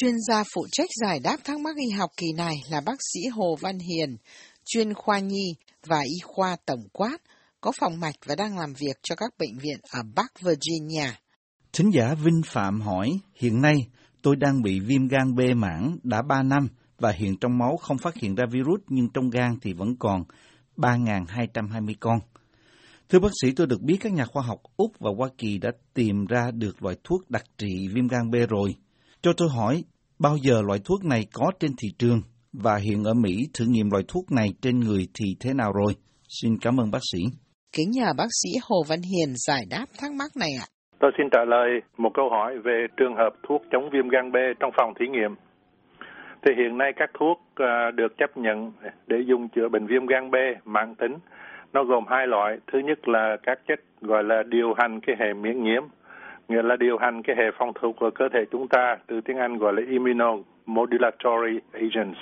Chuyên gia phụ trách giải đáp thắc mắc y học kỳ này là bác sĩ Hồ Văn Hiền, chuyên khoa nhi và y khoa tổng quát, có phòng mạch và đang làm việc cho các bệnh viện ở Bắc Virginia. Thính giả Vinh Phạm hỏi, hiện nay tôi đang bị viêm gan B mãn đã 3 năm và hiện trong máu không phát hiện ra virus nhưng trong gan thì vẫn còn 3.220 con. Thưa bác sĩ, tôi được biết các nhà khoa học Úc và Hoa Kỳ đã tìm ra được loại thuốc đặc trị viêm gan B rồi. Cho tôi hỏi, bao giờ loại thuốc này có trên thị trường và hiện ở Mỹ thử nghiệm loại thuốc này trên người thì thế nào rồi? Xin cảm ơn bác sĩ. Kính nhờ bác sĩ Hồ Văn Hiền giải đáp thắc mắc này ạ. Tôi xin trả lời một câu hỏi về trường hợp thuốc chống viêm gan B trong phòng thí nghiệm. Thì hiện nay các thuốc à, được chấp nhận để dùng chữa bệnh viêm gan B mãn tính. Nó gồm hai loại. Thứ nhất là các chất gọi là điều hành cái hệ miễn nhiễm, nghĩa là điều hành cái hệ phòng thủ của cơ thể chúng ta, từ tiếng Anh gọi là immunomodulatory agents,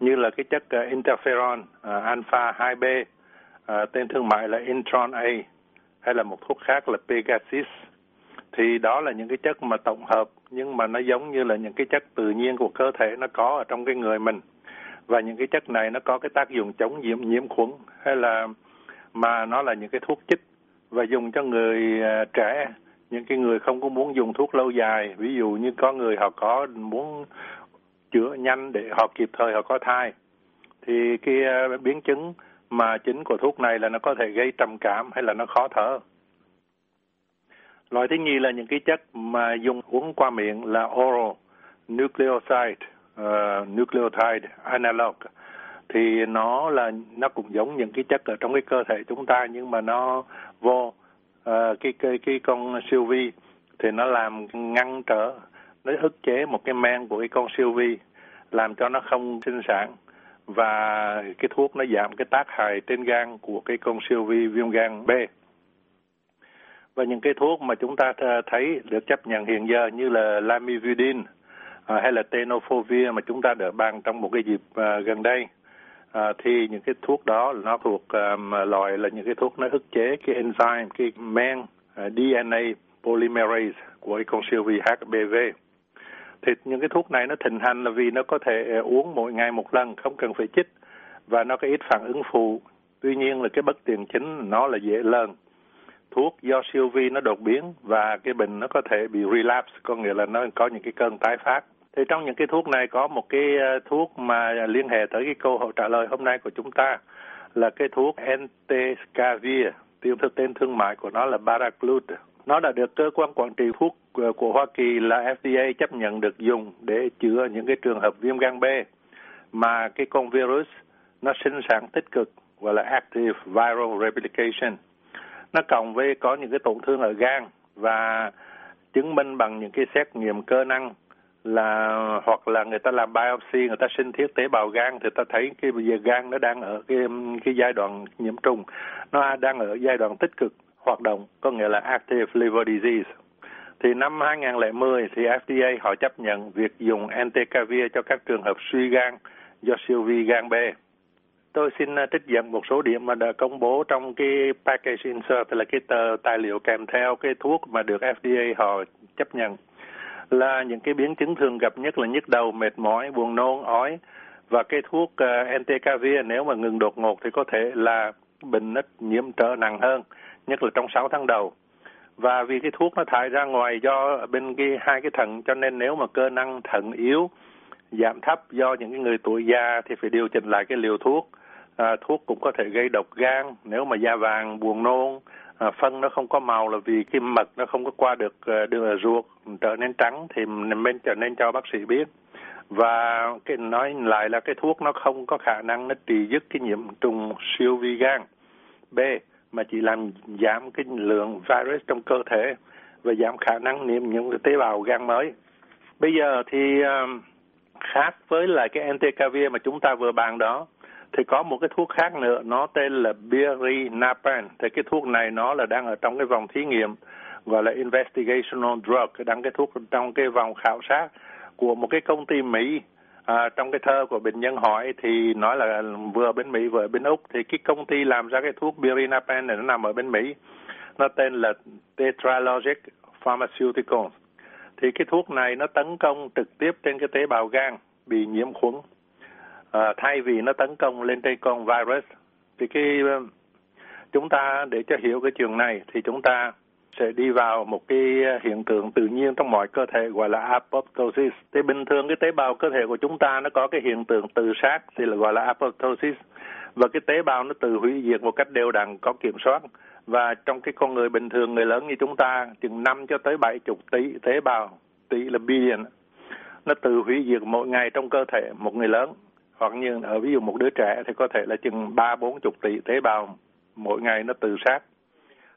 như là cái chất uh, interferon, uh, alpha 2B, uh, à, tên thương mại là Intron A, hay là một thuốc khác là Pegasus. Thì đó là những cái chất mà tổng hợp nhưng mà nó giống như là những cái chất tự nhiên của cơ thể nó có ở trong cái người mình. Và những cái chất này nó có cái tác dụng chống nhiễm nhiễm khuẩn hay là mà nó là những cái thuốc chích và dùng cho người uh, trẻ những cái người không có muốn dùng thuốc lâu dài ví dụ như có người họ có muốn chữa nhanh để họ kịp thời họ có thai thì cái ờ, biến chứng mà chính của thuốc này là nó có thể gây trầm cảm hay là nó khó thở. Loại thứ nhì là những cái chất mà dùng uống qua miệng là oral nucleoside, uh, nucleotide analog. Thì nó là nó cũng giống những cái chất ở trong cái cơ thể chúng ta nhưng mà nó vô uh, cái cái cái con siêu vi thì nó làm ngăn trở nó ức chế một cái men của cái con siêu vi làm cho nó không sinh sản. Và cái thuốc nó giảm cái tác hại trên gan của cái con siêu vi viêm gan B. Và những cái thuốc mà chúng ta thấy được chấp nhận hiện giờ như là lamivudine ờ, hay là tenofovir mà chúng ta đã bàn trong một cái dịp ờ, gần đây à, thì những cái thuốc đó nó thuộc um, loại là những cái thuốc nó ức chế cái enzyme cái men à, uh, DNA polymerase của cái con siêu vi HBV thì những cái thuốc này nó thịnh hành là vì nó có thể à, uống mỗi ngày một lần không cần phải chích và nó có ít phản ứng phụ. Tuy nhiên là cái bất tiện chính nó là dễ lần thuốc do siêu vi nó đột biến và cái bệnh nó có thể bị relapse có nghĩa là nó có những cái cơn tái phát thì trong những cái thuốc này có một cái ờ, thuốc mà liên hệ tới cái câu hỏi trả lời hôm nay của chúng ta là cái thuốc entecavir tiêu thực tên thương mại của nó là Baraclut. Nó đã được cơ quan quản trị thuốc ờ, của Hoa Kỳ là FDA chấp nhận được dùng để chữa những cái trường hợp viêm gan B mà cái con virus nó sinh sản tích cực, gọi là active viral replication. Nó cộng với có những cái tổn thương ở gan và chứng minh bằng những cái xét nghiệm cơ năng là, hoặc là người ta làm biopsy, người ta sinh thiết tế bào gan, thì ta thấy cái bây giờ gan nó đang ở cái cái giai đoạn nhiễm trùng. Nó đang ở giai đoạn tích cực hoạt động, có nghĩa là active liver disease. Thì năm 2010 thì FDA họ chấp nhận việc dùng entecavir cho các trường hợp suy gan do siêu vi gan B. Tôi xin à, trích dẫn một số điểm mà đã công bố trong cái package insert, là cái tờ tài liệu kèm theo cái thuốc mà được FDA họ chấp nhận là những cái biến chứng thường gặp nhất là nhức đầu, mệt mỏi, buồn nôn, ói và cái thuốc ờ, uh, entecavir nếu mà ngừng đột ngột thì có thể là bệnh nó nhiễm trở nặng hơn, nhất là trong 6 tháng đầu. Và vì cái thuốc nó thải ra ngoài do bên cái hai cái thận cho nên nếu mà cơ năng thận yếu giảm thấp do những cái người tuổi già thì phải điều chỉnh lại cái liều thuốc à, thuốc cũng có thể gây độc gan nếu mà da vàng buồn nôn à, phân nó không có màu là vì cái mật nó không có qua được ờ, đường ruột trở nên trắng thì mình trở nên cho bác sĩ biết và cái nói lại là cái thuốc nó không có khả năng nó trị dứt cái nhiễm trùng siêu vi gan B mà chỉ làm giảm cái lượng virus trong cơ thể và giảm khả năng nhiễm những cái tế bào gan mới. Bây giờ thì ờ, khác với lại cái entecavir mà chúng ta vừa bàn đó thì có một cái thuốc khác nữa nó tên là birinapan. Thì cái thuốc này nó là đang ở trong cái vòng thí nghiệm gọi là investigational drug đang cái thuốc trong cái vòng khảo sát của một cái công ty Mỹ. À, trong cái thơ của bệnh nhân hỏi thì nói là vừa bên Mỹ vừa bên Úc. Thì cái công ty làm ra cái thuốc birinapan này nó nằm ở bên Mỹ. Nó tên là Tetralogic Pharmaceuticals. Thì cái thuốc này nó tấn công trực tiếp trên cái tế bào gan bị nhiễm khuẩn à, thay vì nó tấn công lên trên con virus thì cái ờ, chúng ta để cho hiểu cái trường này thì chúng ta sẽ đi vào một cái ờ, hiện tượng tự nhiên trong mọi cơ thể gọi là apoptosis. Thì bình thường cái tế bào cơ thể của chúng ta nó có cái hiện tượng tự sát thì là gọi là apoptosis. Và cái tế bào nó tự hủy diệt một cách đều đặn có kiểm soát. Và trong cái con người bình thường người lớn như chúng ta chừng 5 cho tới 70 tỷ tế bào, tỷ là billion. Nó tự hủy diệt mỗi ngày trong cơ thể một người lớn. Hoặc như ở ví dụ một đứa trẻ thì có thể là chừng 3 40 tỷ tế bào mỗi ngày nó tự sát.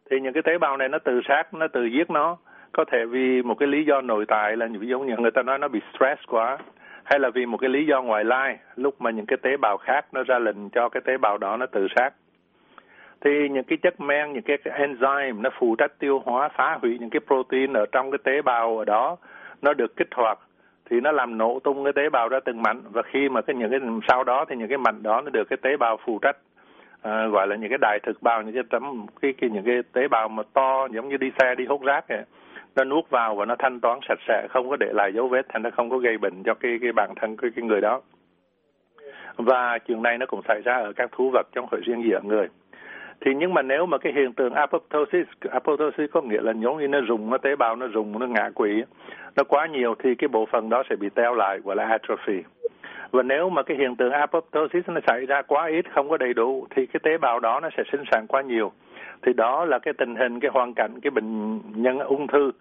Thì những cái tế bào này nó tự sát, nó tự giết nó, có thể vì một cái lý do nội tại là ví dụ như người ta nói nó bị stress quá, hay là vì một cái lý do ngoại lai, lúc mà những cái tế bào khác nó ra lệnh cho cái tế bào đó nó tự sát. Thì những cái chất men, những cái enzyme nó phụ trách tiêu hóa, phá hủy những cái protein ở trong cái tế bào ở đó, nó được kích hoạt thì nó làm nổ tung cái tế bào ra từng mảnh. Và khi mà cái những cái sau đó thì những cái mảnh đó nó được cái tế bào phụ trách à, gọi là những cái đài thực bào những cái tấm cái, cái những cái tế bào mà to giống như đi xe đi hút rác vậy nó nuốt vào và nó thanh toán sạch sẽ không có để lại dấu vết thành nó không có gây bệnh cho cái cái bản thân cái, cái người đó. Và chuyện này nó cũng xảy ra ở các thú vật trong hội riêng gì ở người thì nhưng mà nếu mà cái hiện tượng apoptosis apoptosis có nghĩa là giống như nó dùng nó tế bào nó dùng nó ngã quỵ, nó quá nhiều thì cái bộ phận đó sẽ bị teo lại, gọi là atrophy. Và nếu mà cái hiện tượng apoptosis nó xảy ra quá ít, không có đầy đủ, thì cái tế bào đó nó sẽ sinh sản quá nhiều. Thì đó là cái tình hình, cái hoàn cảnh, cái bệnh nhân ung thư.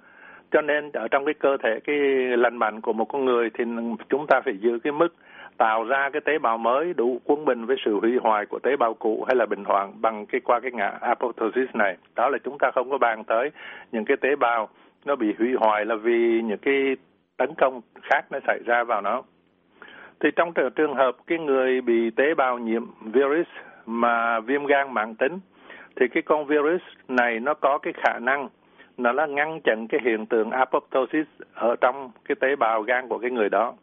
Cho nên ở trong cái cơ thể, cái lành mạnh của một con người thì chúng ta phải giữ cái mức tạo ra cái tế bào mới đủ quân bình với sự hủy hoại của tế bào cũ hay là bình hoạn bằng cái, qua cái ngã apoptosis này đó là chúng ta không có bàn tới những cái tế bào nó bị hủy hoại là vì những cái tấn công khác nó xảy ra vào nó thì trong trường hợp cái người bị tế bào nhiễm virus mà viêm gan mãn tính, thì cái con virus này nó có cái khả năng nó là ngăn chặn cái hiện tượng apoptosis ở trong cái tế bào gan của cái người đó.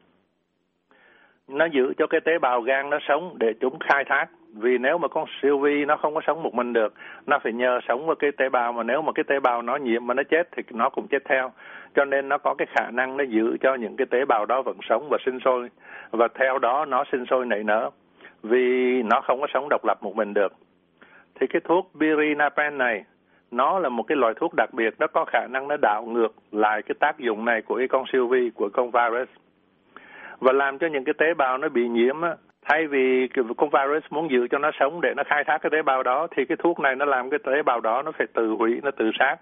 Nó giữ cho cái tế bào gan nó sống để chúng khai thác. Vì nếu mà con siêu vi nó không có sống một mình được, nó phải nhờ sống với cái tế bào. Mà nếu mà cái tế bào nó nhiễm mà nó chết thì nó cũng chết theo. Cho nên nó có cái khả năng nó giữ cho những cái tế bào đó vẫn sống và sinh sôi. Và theo đó nó sinh sôi nảy nở vì nó không có sống độc lập một mình được. Thì cái thuốc birinapen này nó là một cái loại thuốc đặc biệt. Nó có khả năng nó đảo ngược lại cái tác dụng này của cái con siêu vi của con virus và làm cho những cái tế bào nó bị nhiễm á, thay vì con virus muốn giữ cho nó sống để nó khai thác cái tế bào đó thì cái thuốc này nó làm cái tế bào đó nó phải tự hủy nó tự sát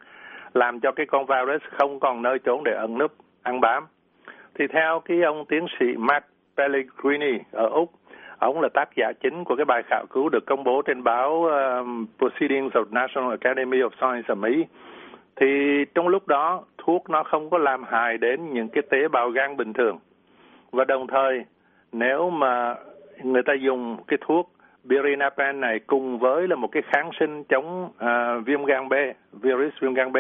làm cho cái con virus không còn nơi trốn để ẩn núp, ăn bám. Thì theo cái ông tiến sĩ Mark Pellegrini ở Úc, ông là tác giả chính của cái bài khảo cứu được công bố trên báo um, Proceedings of National Academy of Science ở Mỹ. Thì trong lúc đó, thuốc nó không có làm hại đến những cái tế bào gan bình thường. Và đồng thời, nếu mà người ta dùng cái thuốc Birinapan này cùng với là một cái kháng sinh chống uh, viêm gan B, virus viêm gan B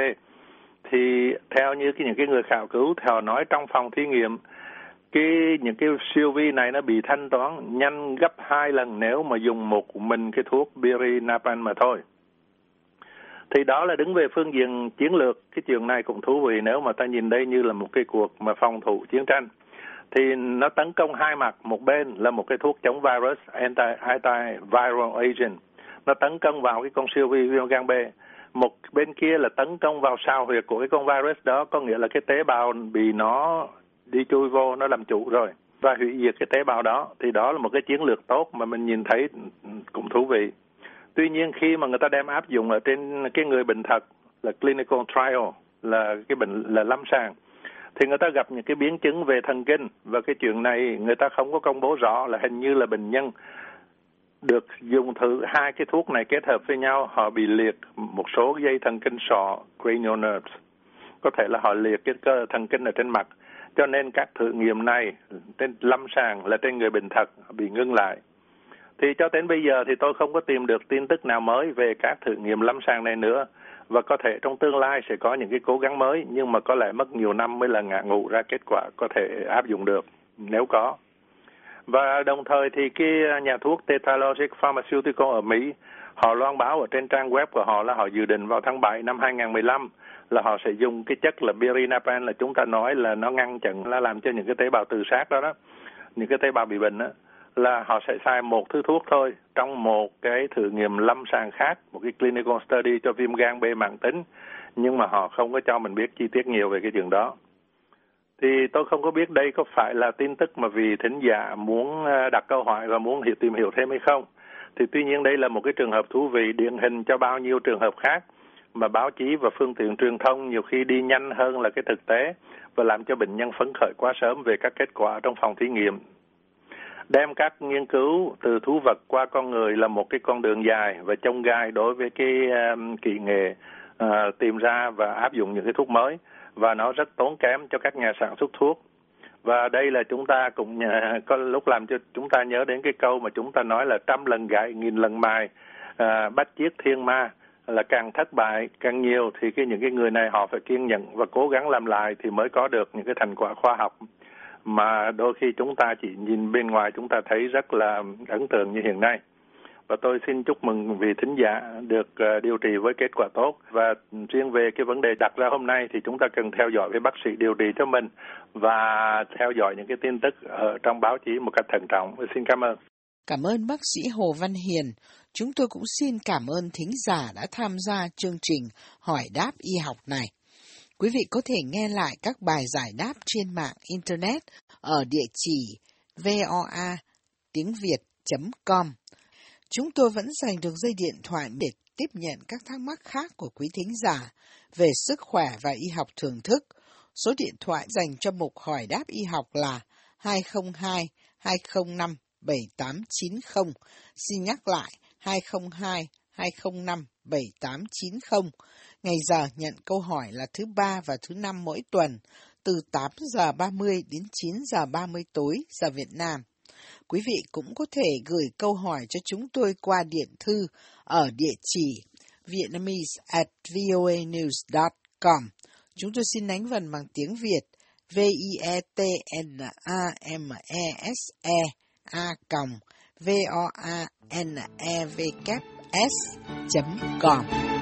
thì theo như cái những cái người khảo cứu thì họ nói trong phòng thí nghiệm cái những cái siêu vi này nó bị thanh toán nhanh gấp hai lần nếu mà dùng một mình cái thuốc Birinapan mà thôi. Thì đó là đứng về phương diện chiến lược, cái chuyện này cũng thú vị nếu mà ta nhìn đây như là một cái cuộc mà phòng thủ chiến tranh thì nó tấn công hai mặt. Một bên là một cái thuốc chống virus, anti, antiviral agent. Nó tấn công vào cái con siêu vi viêm gan B. Một bên kia là tấn công vào sao huyệt của cái con virus đó, có nghĩa là cái tế bào bị nó đi chui vô, nó làm chủ rồi, và hủy diệt cái tế bào đó. Thì đó là một cái chiến lược tốt mà mình nhìn thấy cũng thú vị. Tuy nhiên, khi mà người ta đem áp dụng ở trên cái người bệnh thật là clinical trial, là cái bệnh, là lâm sàng thì người ta gặp những cái biến chứng về thần kinh. Và cái chuyện này người ta không có công bố rõ là hình như là bệnh nhân được dùng thử hai cái thuốc này kết hợp với nhau. Họ bị liệt một số dây thần kinh sọ, cranial nerves. Có thể là họ liệt cái cơ thần kinh ở trên mặt. Cho nên các thử nghiệm này trên lâm sàng là trên người bình thật, bị ngưng lại. Thì cho đến bây giờ thì tôi không có tìm được tin tức nào mới về các thử nghiệm lâm sàng này nữa và có thể trong tương lai sẽ có những cái cố gắng mới, nhưng mà có lẽ mất nhiều năm mới là ngã ngụ ra kết quả có thể áp dụng được, nếu có. Và đồng thời thì cái nhà thuốc Tetalogic Pharmaceutical ở Mỹ, Họ loan báo ở trên trang web của họ là họ dự định vào tháng 7 năm 2015 là họ sẽ dùng cái chất là birinapan là chúng ta nói là nó ngăn chặn là làm cho những cái tế bào tự sát đó đó, những cái tế bào bị bệnh đó là họ sẽ xài một thứ thuốc thôi, trong một cái thử nghiệm lâm sàng khác, một cái clinical study cho viêm gan B mãn tính, nhưng mà họ không có cho mình biết chi tiết nhiều về cái chuyện đó thì tôi không có biết đây có phải là tin tức mà vì thính giả muốn ờ, đặt câu hỏi và muốn hiểu tìm hiểu thêm hay không thì tuy nhiên đây là một cái trường hợp thú vị, điển hình cho bao nhiêu trường hợp khác, mà báo chí và phương tiện truyền thông nhiều khi đi nhanh hơn là cái thực tế và làm cho bệnh nhân phấn khởi quá sớm về các kết quả trong phòng thí nghiệm. Đem các nghiên cứu từ thú vật qua con người là một cái con đường dài và trông gai đối với cái um, kỹ nghệ uh, tìm ra và áp dụng những cái thuốc mới. Và nó rất tốn kém cho các nhà sản xuất thuốc. Và đây là chúng ta cũng uh, có lúc làm cho chúng ta nhớ đến cái câu mà chúng ta nói là trăm lần gãi nghìn lần mài, uh, bắt chiếc thiên ma là càng thất bại càng nhiều thì cái những cái người này họ phải kiên nhẫn và cố gắng làm lại thì mới có được những cái thành quả khoa học mà đôi khi chúng ta chỉ nhìn bên ngoài, chúng ta thấy rất là ấn tượng như hiện nay và tôi xin chúc mừng vị thính giả được ờ, điều trị với kết quả tốt và riêng về cái vấn đề đặt ra hôm nay thì chúng ta cần theo dõi với bác sĩ điều trị cho mình và theo dõi những cái tin tức ở trong báo chí một cách thận trọng. Xin cảm ơn. Cảm ơn bác sĩ Hồ Văn Hiền. Chúng tôi cũng xin cảm ơn thính giả đã tham gia chương trình hỏi đáp y học này. Quý vị có thể nghe lại các bài giải đáp trên mạng Internet ở địa chỉ voa tiếng Việt.com. Chúng tôi vẫn dành được dây điện thoại để tiếp nhận các thắc mắc khác của quý thính giả về sức khỏe và y học thường thức. Số điện thoại dành cho mục hỏi đáp y học là 202 205 7890. Xin nhắc lại 202 205 7890. Ngày giờ nhận câu hỏi là thứ ba và thứ năm mỗi tuần, từ 8 giờ 30 đến 9 giờ 30 tối giờ Việt Nam. Quý vị cũng có thể gửi câu hỏi cho chúng tôi qua điện thư ở địa chỉ vietnamese at voanews.com. Chúng tôi xin đánh vần bằng tiếng Việt v i e t n a m e s e a v o a n e v s com